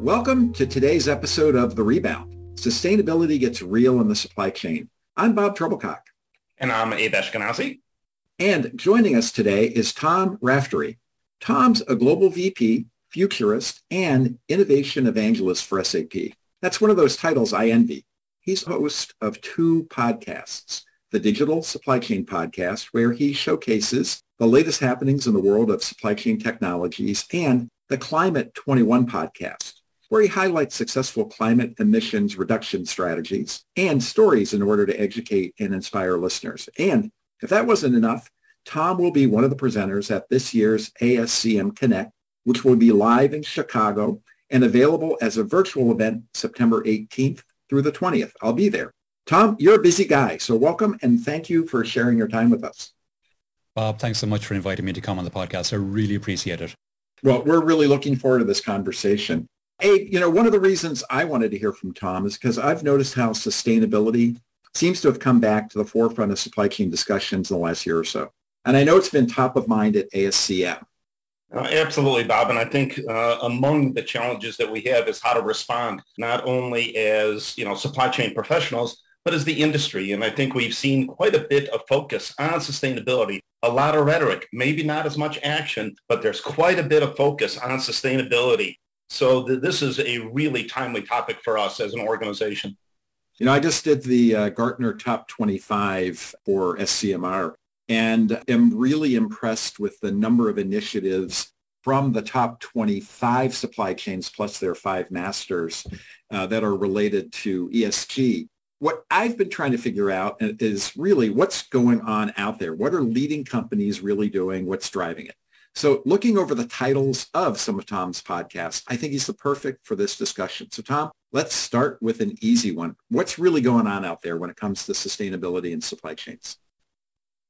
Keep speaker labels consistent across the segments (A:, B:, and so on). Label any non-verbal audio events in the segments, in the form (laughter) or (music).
A: Welcome to today's episode of The Rebound. Sustainability gets real in the supply chain. I'm Bob Trebilcock.
B: And I'm Abe Eshkenazi.
A: And joining us today is Tom Raftery. Tom's a global VP, futurist, and innovation evangelist for SAP. That's one of those titles I envy. He's host of two podcasts, the Digital Supply Chain Podcast, where he showcases the latest happenings in the world of supply chain technologies, and the Climate 21 podcast, where he highlights successful climate emissions reduction strategies and stories in order to educate and inspire listeners. And if that wasn't enough, Tom will be one of the presenters at this year's ASCM Connect, which will be live in Chicago and available as a virtual event September 18th through the 20th. I'll be there. Tom, you're a busy guy, so welcome and thank you for sharing your time with us.
C: Bob, thanks so much for inviting me to come on the podcast. I really appreciate it.
A: Well, we're really looking forward to this conversation. Hey, you know, one of the reasons I wanted to hear from Tom is because I've noticed how sustainability seems to have come back to the forefront of supply chain discussions in the last year or so. And I know it's been top of mind at ASCM.
B: Uh, absolutely, Bob. And I think uh, among the challenges that we have is how to respond, not only as, you know, supply chain professionals, but as the industry. And I think we've seen quite a bit of focus on sustainability, a lot of rhetoric, maybe not as much action, but there's quite a bit of focus on sustainability so th- this is a really timely topic for us as an organization.
A: You know, I just did the uh, Gartner Top 25 for SCMR and am really impressed with the number of initiatives from the top 25 supply chains plus their five masters uh, that are related to ESG. What I've been trying to figure out is really what's going on out there. What are leading companies really doing? What's driving it? So looking over the titles of some of Tom's podcasts, I think he's the perfect for this discussion. So Tom, let's start with an easy one. What's really going on out there when it comes to sustainability and supply chains?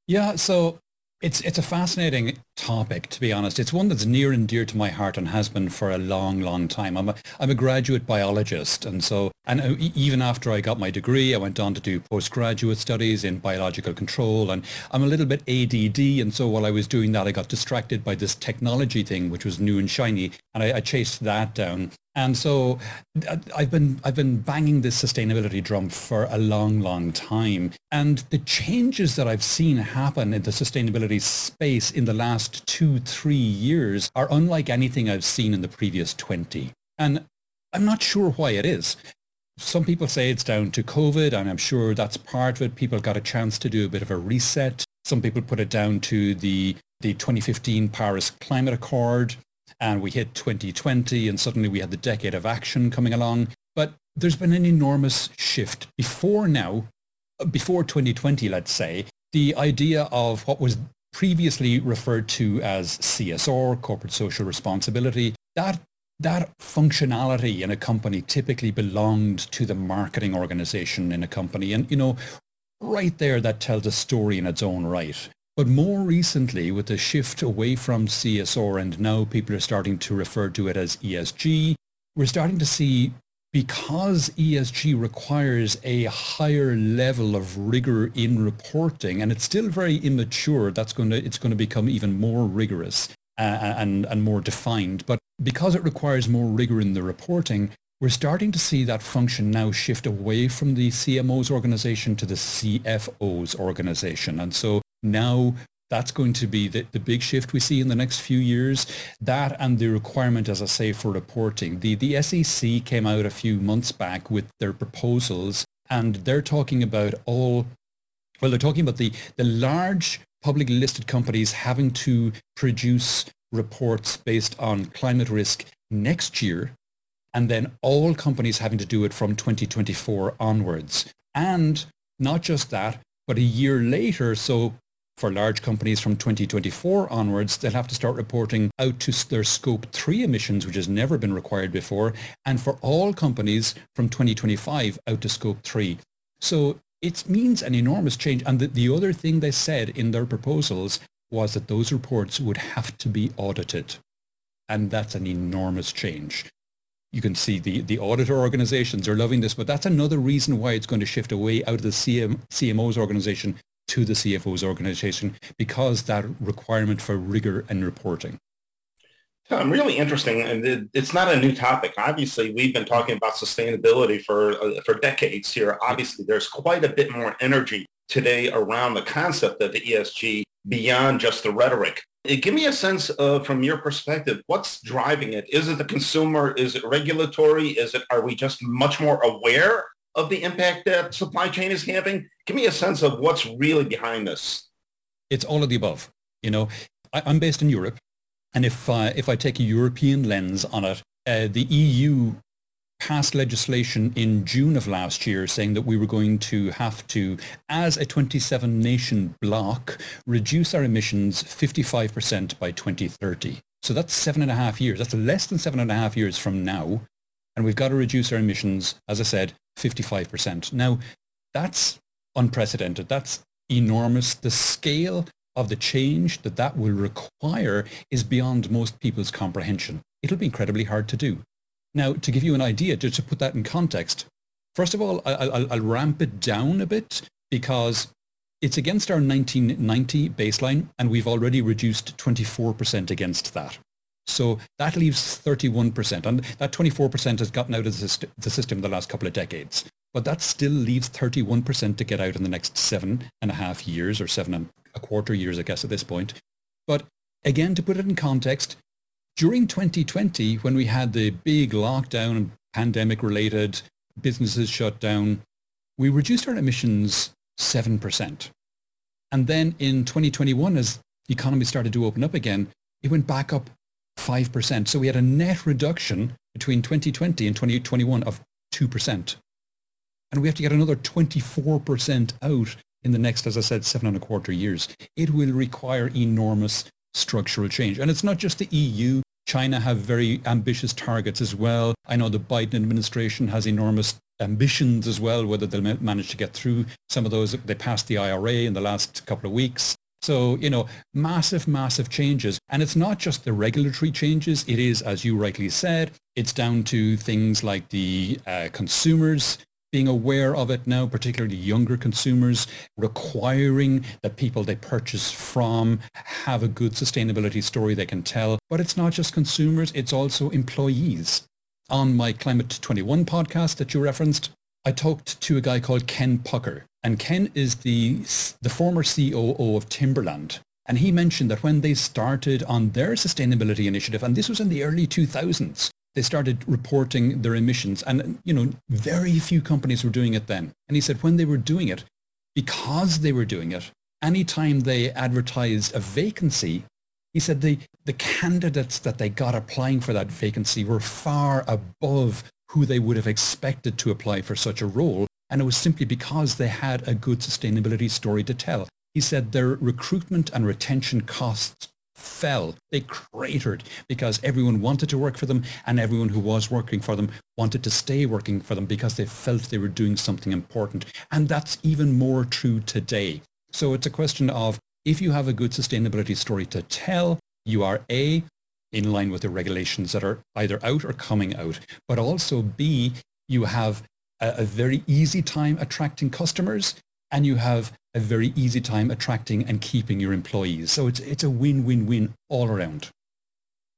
C: Yeah, so it's it's a fascinating topic, to be honest. It's one that's near and dear to my heart and has been for a long, long time. I'm a I'm a graduate biologist, and so and uh, even after I got my degree, I went on to do postgraduate studies in biological control, and I'm a little bit ADD, and so while I was doing that, I got distracted by this technology thing, which was new and shiny, and I, I chased that down. And so uh, I've been I've been banging this sustainability drum for a long, long time. And the changes that I've seen happen in the sustainability space in the last two, three years are unlike anything I've seen in the previous 20. And I'm not sure why it is. Some people say it's down to COVID, and I'm sure that's part of it. People got a chance to do a bit of a reset. Some people put it down to the the 2015 Paris Climate Accord and we hit 2020 and suddenly we had the decade of action coming along. But there's been an enormous shift. Before now, before 2020, let's say, the idea of what was previously referred to as CSR, corporate social responsibility, that that functionality in a company typically belonged to the marketing organization in a company. And, you know, right there, that tells a story in its own right. But more recently, with the shift away from CSR and now people are starting to refer to it as ESG, we're starting to see because ESG requires a higher level of rigor in reporting, and it's still very immature, that's going to, it's going to become even more rigorous uh, and, and more defined. But because it requires more rigor in the reporting, we're starting to see that function now shift away from the CMO's organization to the CFO's organization. And so now that's going to be the, the big shift we see in the next few years. That and the requirement, as I say, for reporting. The, the SEC came out a few months back with their proposals and they're talking about all, well, they're talking about the, the large publicly listed companies having to produce reports based on climate risk next year and then all companies having to do it from 2024 onwards. And not just that, but a year later, so For large companies from 2024 onwards, they'll have to start reporting out to their scope 3 emissions, which has never been required before. And for all companies from 2025 out to scope 3. So it means an enormous change. And the, the other thing they said in their proposals was that those reports would have to be audited. And that's an enormous change you can see the, the auditor organizations are loving this, but that's another reason why it's going to shift away out of the CM, CMO's organization to the CFO's organization because that requirement for rigor and reporting.
B: Tom, really interesting, and it's not a new topic. Obviously, we've been talking about sustainability for uh, for decades here. Obviously, there's quite a bit more energy today around the concept of the ESG beyond just the rhetoric. Uh, give me a sense of, from your perspective, what's driving it? Is it the consumer? Is it regulatory? Is it, are we just much more aware of the impact that supply chain is having? Give me a sense of what's really behind this.
C: It's all of the above. You know, I, am based in Europe, and if uh, if I take a European lens on it, uh, the EU passed legislation in June of last year saying that we were going to have to, as a 27 nation bloc, reduce our emissions 55% by 2030. So that's seven and a half years. That's less than seven and a half years from now. And we've got to reduce our emissions, as I said, 55%. Now, that's unprecedented. That's enormous. The scale of the change that that will require is beyond most people's comprehension. It'll be incredibly hard to do. Now, to give you an idea, just to put that in context, first of all, I'll, I'll ramp it down a bit because it's against our 1990 baseline, and we've already reduced 24% against that. So that leaves 31%, and that 24% has gotten out of the system in the last couple of decades. But that still leaves 31% to get out in the next seven and a half years, or seven and a quarter years, I guess, at this point. But again, to put it in context, during 2020, when we had the big lockdown and pandemic-related businesses shut down, we reduced our emissions 7%. And then in 2021, as the economy started to open up again, it went back up 5%. So we had a net reduction between 2020 and 2021 of 2%. And we have to get another 24% out in the next, as I said, seven and a quarter years. It will require enormous structural change. And it's not just the EU. China have very ambitious targets as well. I know the Biden administration has enormous ambitions as well, whether they'll manage to get through some of those. They passed the IRA in the last couple of weeks. So, you know, massive, massive changes. And it's not just the regulatory changes. It is, as you rightly said, it's down to things like the uh, consumers being aware of it now, particularly younger consumers, requiring that people they purchase from have a good sustainability story they can tell. But it's not just consumers, it's also employees. On my Climate 21 podcast that you referenced, I talked to a guy called Ken Pucker. And Ken is the, the former COO of Timberland. And he mentioned that when they started on their sustainability initiative, and this was in the early 2000s, they started reporting their emissions and you know very few companies were doing it then and he said when they were doing it because they were doing it anytime they advertised a vacancy he said the the candidates that they got applying for that vacancy were far above who they would have expected to apply for such a role and it was simply because they had a good sustainability story to tell he said their recruitment and retention costs fell. They cratered because everyone wanted to work for them and everyone who was working for them wanted to stay working for them because they felt they were doing something important. And that's even more true today. So it's a question of if you have a good sustainability story to tell, you are A, in line with the regulations that are either out or coming out, but also B, you have a, a very easy time attracting customers and you have a very easy time attracting and keeping your employees. So it's, it's a win-win-win all around.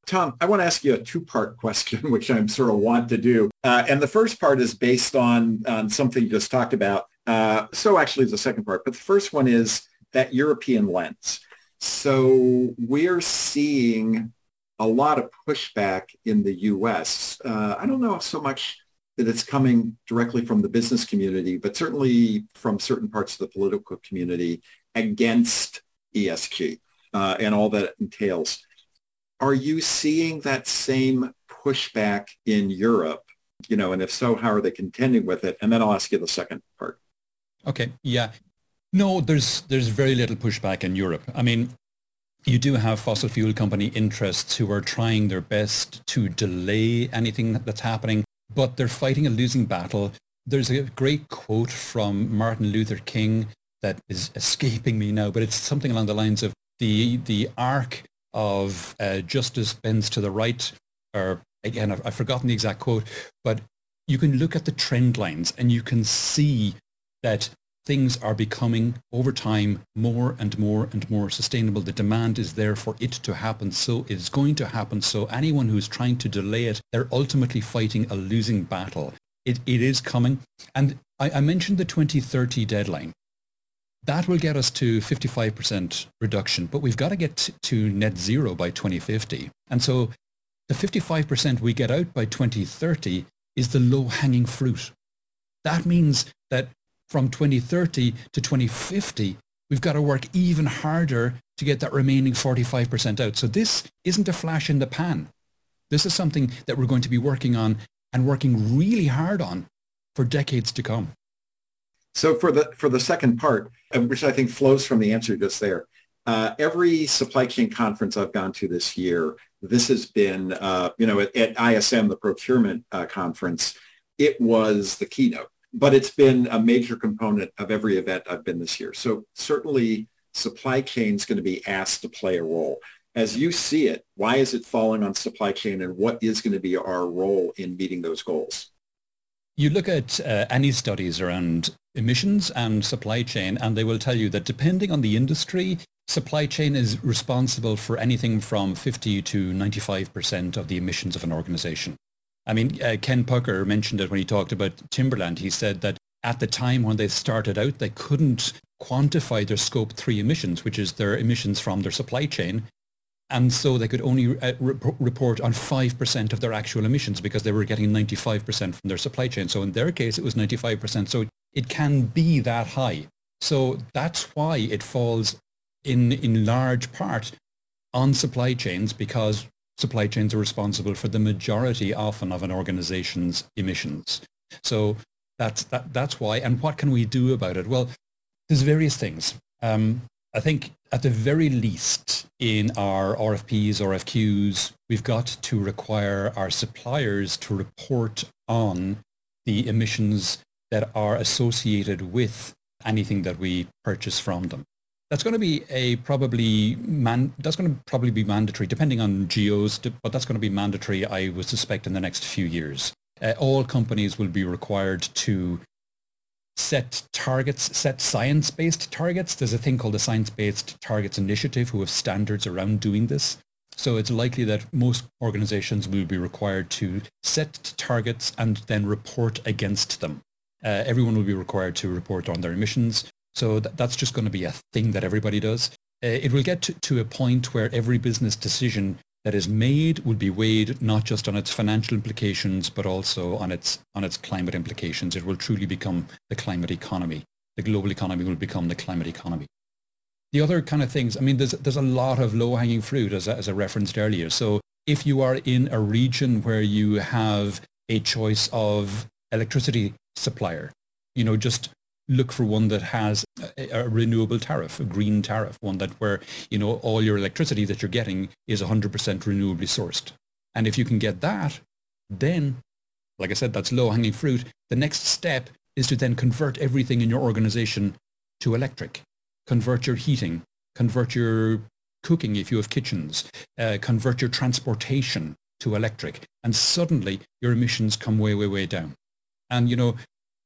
A: Tom, I want to ask you a two-part (laughs) question, which I'm sort of want to do. Uh, and the first part is based on, on something you just talked about. Uh, so actually the second part, but the first one is that European lens. So we're seeing a lot of pushback in the U.S. Uh, I don't know so much that it's coming directly from the business community, but certainly from certain parts of the political community against ESG uh, and all that entails. Are you seeing that same pushback in Europe? You know, and if so, how are they contending with it? And then I'll ask you the second part.
C: Okay, yeah. No, there's there's very little pushback in Europe. I mean, you do have fossil fuel company interests who are trying their best to delay anything that's happening, but they're fighting a losing battle. There's a great quote from Martin Luther King that is escaping me now, but it's something along the lines of the the arc of uh, justice bends to the right, or again, I've, I've forgotten the exact quote, but you can look at the trend lines and you can see that things are becoming over time more and more and more sustainable. The demand is there for it to happen. So it's going to happen. So anyone who's trying to delay it, they're ultimately fighting a losing battle. It, it is coming. And I, I mentioned the 2030 deadline. That will get us to 55% reduction, but we've got to get to net zero by 2050. And so the 55% we get out by 2030 is the low-hanging fruit. That means that from 2030 to 2050, we've got to work even harder to get that remaining 45% out. So this isn't a flash in the pan. This is something that we're going to be working on and working really hard on for decades to come.
A: So for the for the second part, uh, which I think flows from the answer just there, uh, every supply chain conference I've gone to this year, this has been, uh, you know, at, at, ISM, the procurement uh, conference, it was the keynote but it's been a major component of every event I've been this year. So certainly supply chain is going to be asked to play a role. As you see it, why is it falling on supply chain and what is going to be our role in meeting those goals?
C: You look at uh, any studies around emissions and supply chain and they will tell you that depending on the industry, supply chain is responsible for anything from 50 to 95% of the emissions of an organization. I mean, uh, Ken Pucker mentioned it when he talked about Timberland. He said that at the time when they started out, they couldn't quantify their scope 3 emissions, which is their emissions from their supply chain. And so they could only uh, re- report on 5% of their actual emissions because they were getting 95% from their supply chain. So in their case, it was 95%. So it can be that high. So that's why it falls in, in large part on supply chains because supply chains are responsible for the majority often of an organization's emissions. So that's, that, that's why. And what can we do about it? Well, there's various things. Um, I think at the very least in our RFPs, RFQs, we've got to require our suppliers to report on the emissions that are associated with anything that we purchase from them. That's going to be a probably man. That's going to probably be mandatory, depending on geos. But that's going to be mandatory, I would suspect, in the next few years. Uh, all companies will be required to set targets, set science-based targets. There's a thing called the Science-Based Targets Initiative who have standards around doing this. So it's likely that most organizations will be required to set targets and then report against them. Uh, everyone will be required to report on their emissions, so th- that's just going to be a thing that everybody does. Uh, it will get to, to a point where every business decision that is made will be weighed not just on its financial implications, but also on its, on its climate implications. It will truly become the climate economy. The global economy will become the climate economy. The other kind of things, I mean, there's, there's a lot of low-hanging fruit, as, as I referenced earlier. So if you are in a region where you have a choice of electricity supplier, you know, just look for one that has a, a, renewable tariff, a green tariff, one that where, you know, all your electricity that you're getting is 100% renewably sourced. And if you can get that, then, like I said, that's low-hanging fruit. The next step is to then convert everything in your organization to electric. Convert your heating, convert your cooking if you have kitchens, uh, convert your transportation to electric. And suddenly your emissions come way, way, way down. And, you know,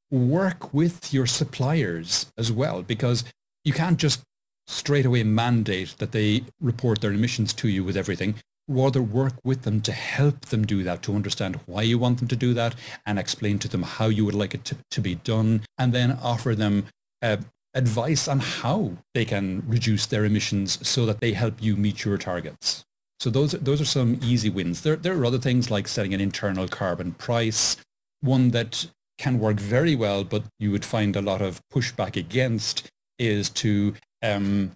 C: work with your suppliers as well, because you can't just straight away mandate that they report their emissions to you with everything. Rather work with them to help them do that, to understand why you want them to do that and explain to them how you would like it to, to be done and then offer them uh, advice on how they can reduce their emissions so that they help you meet your targets. So those, those are some easy wins. There, there are other things like setting an internal carbon price, one that can work very well, but you would find a lot of pushback against is to um,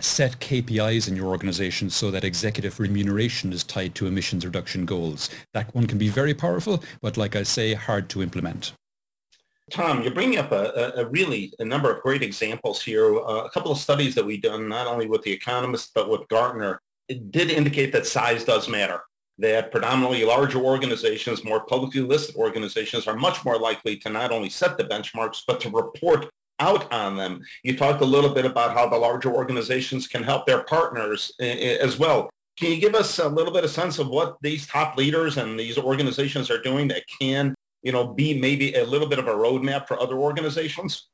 C: set KPIs in your organization so that executive remuneration is tied to emissions reduction goals. That one can be very powerful, but like I say, hard to implement.
B: Tom, you're bringing up a, a, really a number of great examples here. Uh, a couple of studies that we've done, not only with The Economist, but with Gartner, it did indicate that size does matter, that predominantly larger organizations, more publicly listed organizations are much more likely to not only set the benchmarks, but to report out on them. You talked a little bit about how the larger organizations can help their partners eh, eh, as well. Can you give us a little bit of sense of what these top leaders and these organizations are doing that can, you know, be maybe a little bit of a roadmap for other organizations?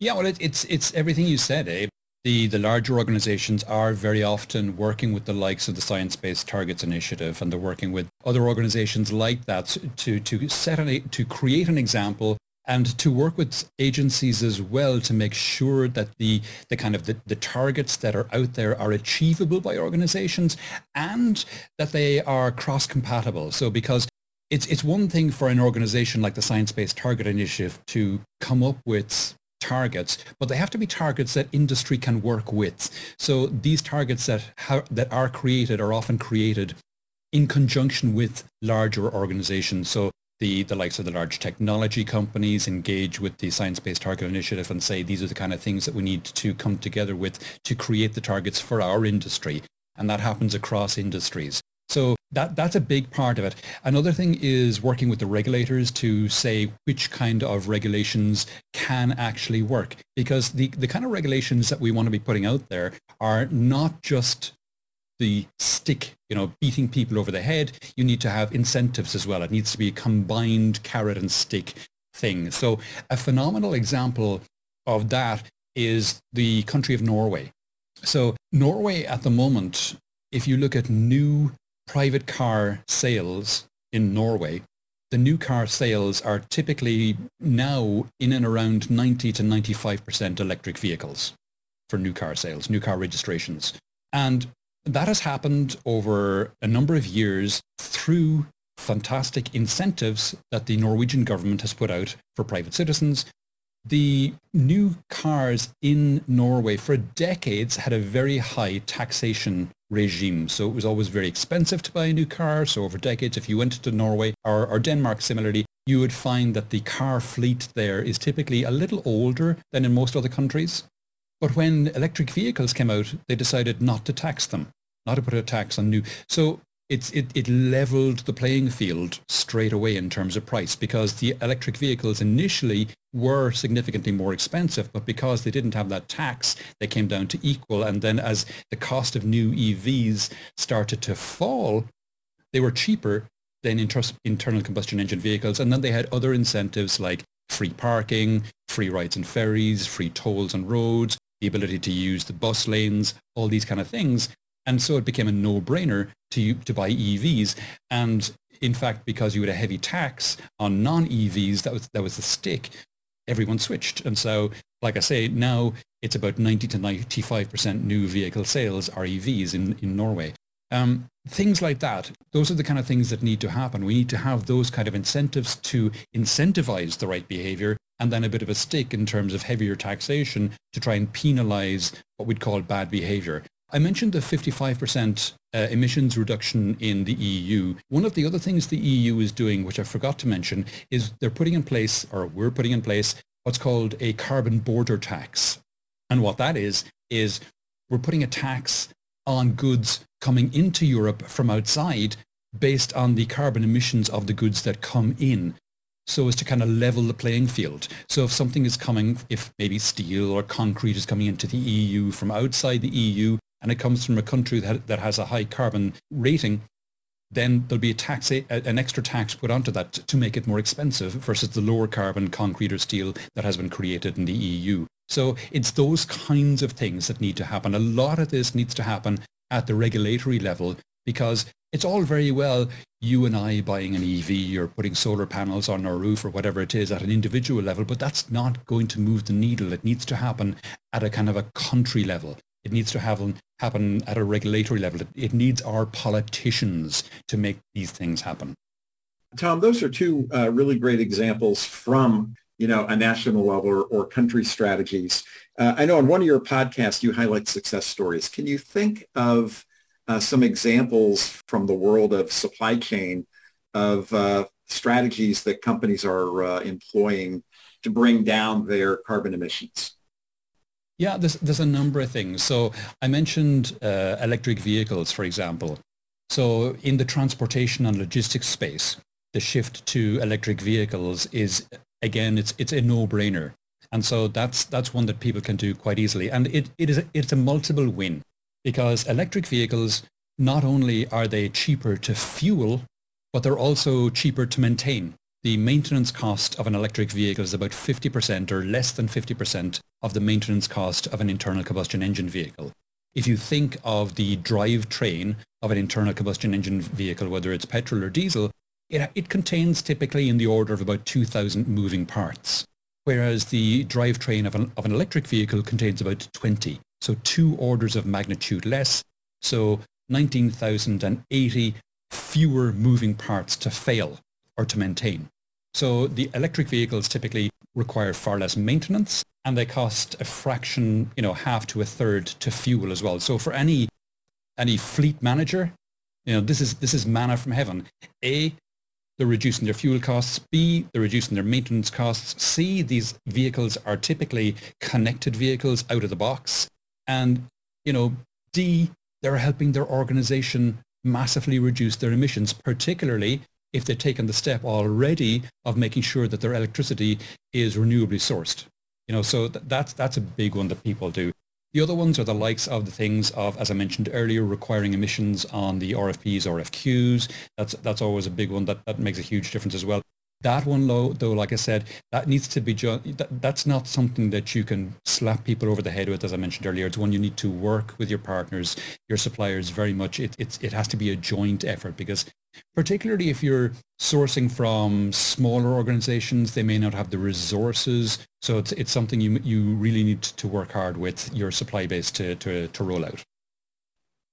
C: Yeah, well, it, it's it's everything you said, Abe. The the larger organizations are very often working with the likes of the Science Based Targets Initiative, and they're working with other organizations like that to to set an, to create an example and to work with agencies as well to make sure that the, the kind of the, the targets that are out there are achievable by organizations and that they are cross-compatible. So because it's, it's one thing for an organization like the Science-Based Target Initiative to come up with targets, but they have to be targets that industry can work with. So these targets that, ha- that are created are often created in conjunction with larger organizations. So the, the likes of the large technology companies engage with the Science-Based Target Initiative and say these are the kind of things that we need to come together with to create the targets for our industry. And that happens across industries. So that, that's a big part of it. Another thing is working with the regulators to say which kind of regulations can actually work. Because the, the kind of regulations that we want to be putting out there are not just the stick, you know, beating people over the head, you need to have incentives as well. It needs to be a combined carrot and stick thing. So a phenomenal example of that is the country of Norway. So Norway at the moment, if you look at new private car sales in Norway, the new car sales are typically now in and around 90 to 95% electric vehicles for new car sales, new car registrations. And that has happened over a number of years through fantastic incentives that the Norwegian government has put out for private citizens. The new cars in Norway for decades had a very high taxation regime. So it was always very expensive to buy a new car. So over decades, if you went to Norway or, or Denmark similarly, you would find that the car fleet there is typically a little older than in most other countries. But when electric vehicles came out, they decided not to tax them, not to put a tax on new. So it's, it, it leveled the playing field straight away in terms of price because the electric vehicles initially were significantly more expensive, but because they didn't have that tax, they came down to equal. And then as the cost of new EVs started to fall, they were cheaper than internal combustion engine vehicles. And then they had other incentives like free parking, free rides and ferries, free tolls on roads, the ability to use the bus lanes, all these kind of things. And so it became a no-brainer to, to buy EVs. And in fact, because you had a heavy tax on non-EVs, that was, that was the stick, everyone switched. And so, like I say, now it's about 90 to 95% new vehicle sales are EVs in, in Norway. Um, things like that, those are the kind of things that need to happen. We need to have those kind of incentives to incentivize the right behavior and then a bit of a stick in terms of heavier taxation to try and penalize what we'd call bad behavior. I mentioned the 55% uh, emissions reduction in the EU. One of the other things the EU is doing, which I forgot to mention, is they're putting in place, or we're putting in place, what's called a carbon border tax. And what that is, is we're putting a tax on goods coming into Europe from outside based on the carbon emissions of the goods that come in so as to kind of level the playing field. So if something is coming, if maybe steel or concrete is coming into the EU from outside the EU and it comes from a country that, that has a high carbon rating, then there'll be a tax, an extra tax put onto that to make it more expensive versus the lower carbon concrete or steel that has been created in the EU. So it's those kinds of things that need to happen. A lot of this needs to happen at the regulatory level because it's all very well you and I buying an EV or putting solar panels on our roof or whatever it is at an individual level, but that's not going to move the needle. It needs to happen at a kind of a country level. It needs to happen, happen at a regulatory level. It, it needs our politicians to make these things happen.
A: Tom, those are two uh, really great examples from you know a national level or, or country strategies. Uh, I know on one of your podcasts you highlight success stories. Can you think of uh, some examples from the world of supply chain of uh, strategies that companies are uh, employing to bring down their carbon emissions?
C: Yeah, there's, there's a number of things. So I mentioned uh, electric vehicles, for example. So in the transportation and logistics space, the shift to electric vehicles is, again, it's, it's a no-brainer. And so that's, that's one that people can do quite easily. And it, it is, it's a multiple win because electric vehicles, not only are they cheaper to fuel, but they're also cheaper to maintain. The maintenance cost of an electric vehicle is about 50% or less than 50% of the maintenance cost of an internal combustion engine vehicle. If you think of the drivetrain of an internal combustion engine vehicle, whether it's petrol or diesel, it, it contains typically in the order of about 2,000 moving parts, whereas the drivetrain of an, of an electric vehicle contains about 20. So two orders of magnitude less. So 19,080 fewer moving parts to fail or to maintain. So the electric vehicles typically require far less maintenance and they cost a fraction, you know, half to a third to fuel as well. So for any any fleet manager, you know, this is this is manna from heaven. A, they're reducing their fuel costs. B, they're reducing their maintenance costs. C, these vehicles are typically connected vehicles out of the box. And, you know, D, they're helping their organization massively reduce their emissions, particularly if they've taken the step already of making sure that their electricity is renewably sourced. You know, so th- that's that's a big one that people do. The other ones are the likes of the things of, as I mentioned earlier, requiring emissions on the RFPs, RFQs. That's that's always a big one that, that makes a huge difference as well. That one, though, like I said, that needs to be ju- that, that's not something that you can slap people over the head with, as I mentioned earlier. It's one you need to work with your partners, your suppliers, very much. It, it has to be a joint effort because particularly if you're sourcing from smaller organizations, they may not have the resources. So it's, it's something you, you really need to work hard with your supply base to, to, to roll out.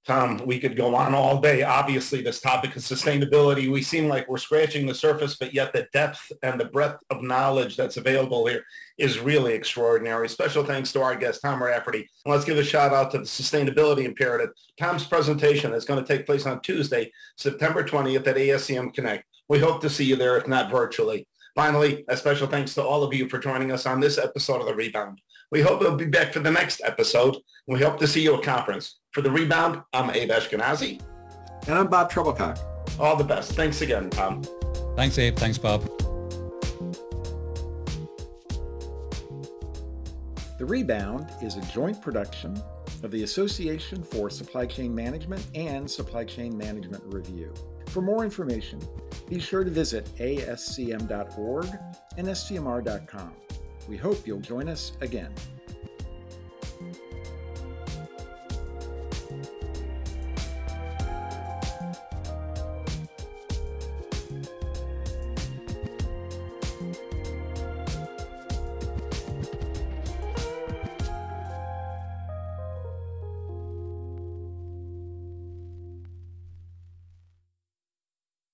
B: Tom, we could go on all day. Obviously, this topic of sustainability, we seem like we're scratching the surface, but yet the depth and the breadth of knowledge that's available here is really extraordinary. Special thanks to our guest, Tom Raftery. Let's give a shout out to the Sustainability Imperative. Tom's presentation is going to take place on Tuesday, September 20th at ASCM Connect. We hope to see you there, if not virtually. Finally, a special thanks to all of you for joining us on this episode of The Rebound. We hope you'll be back for the next episode. We hope to see you at conference. For The Rebound, I'm Abe Eshkenazi.
A: And I'm Bob Trebilcock.
B: All the best. Thanks again, Tom.
C: Thanks, Abe. Thanks, Bob.
A: The Rebound is a joint production of the Association for Supply Chain Management and Supply Chain Management Review. For more information, be sure to visit ascm.org and scmr.com. We hope you'll join us again.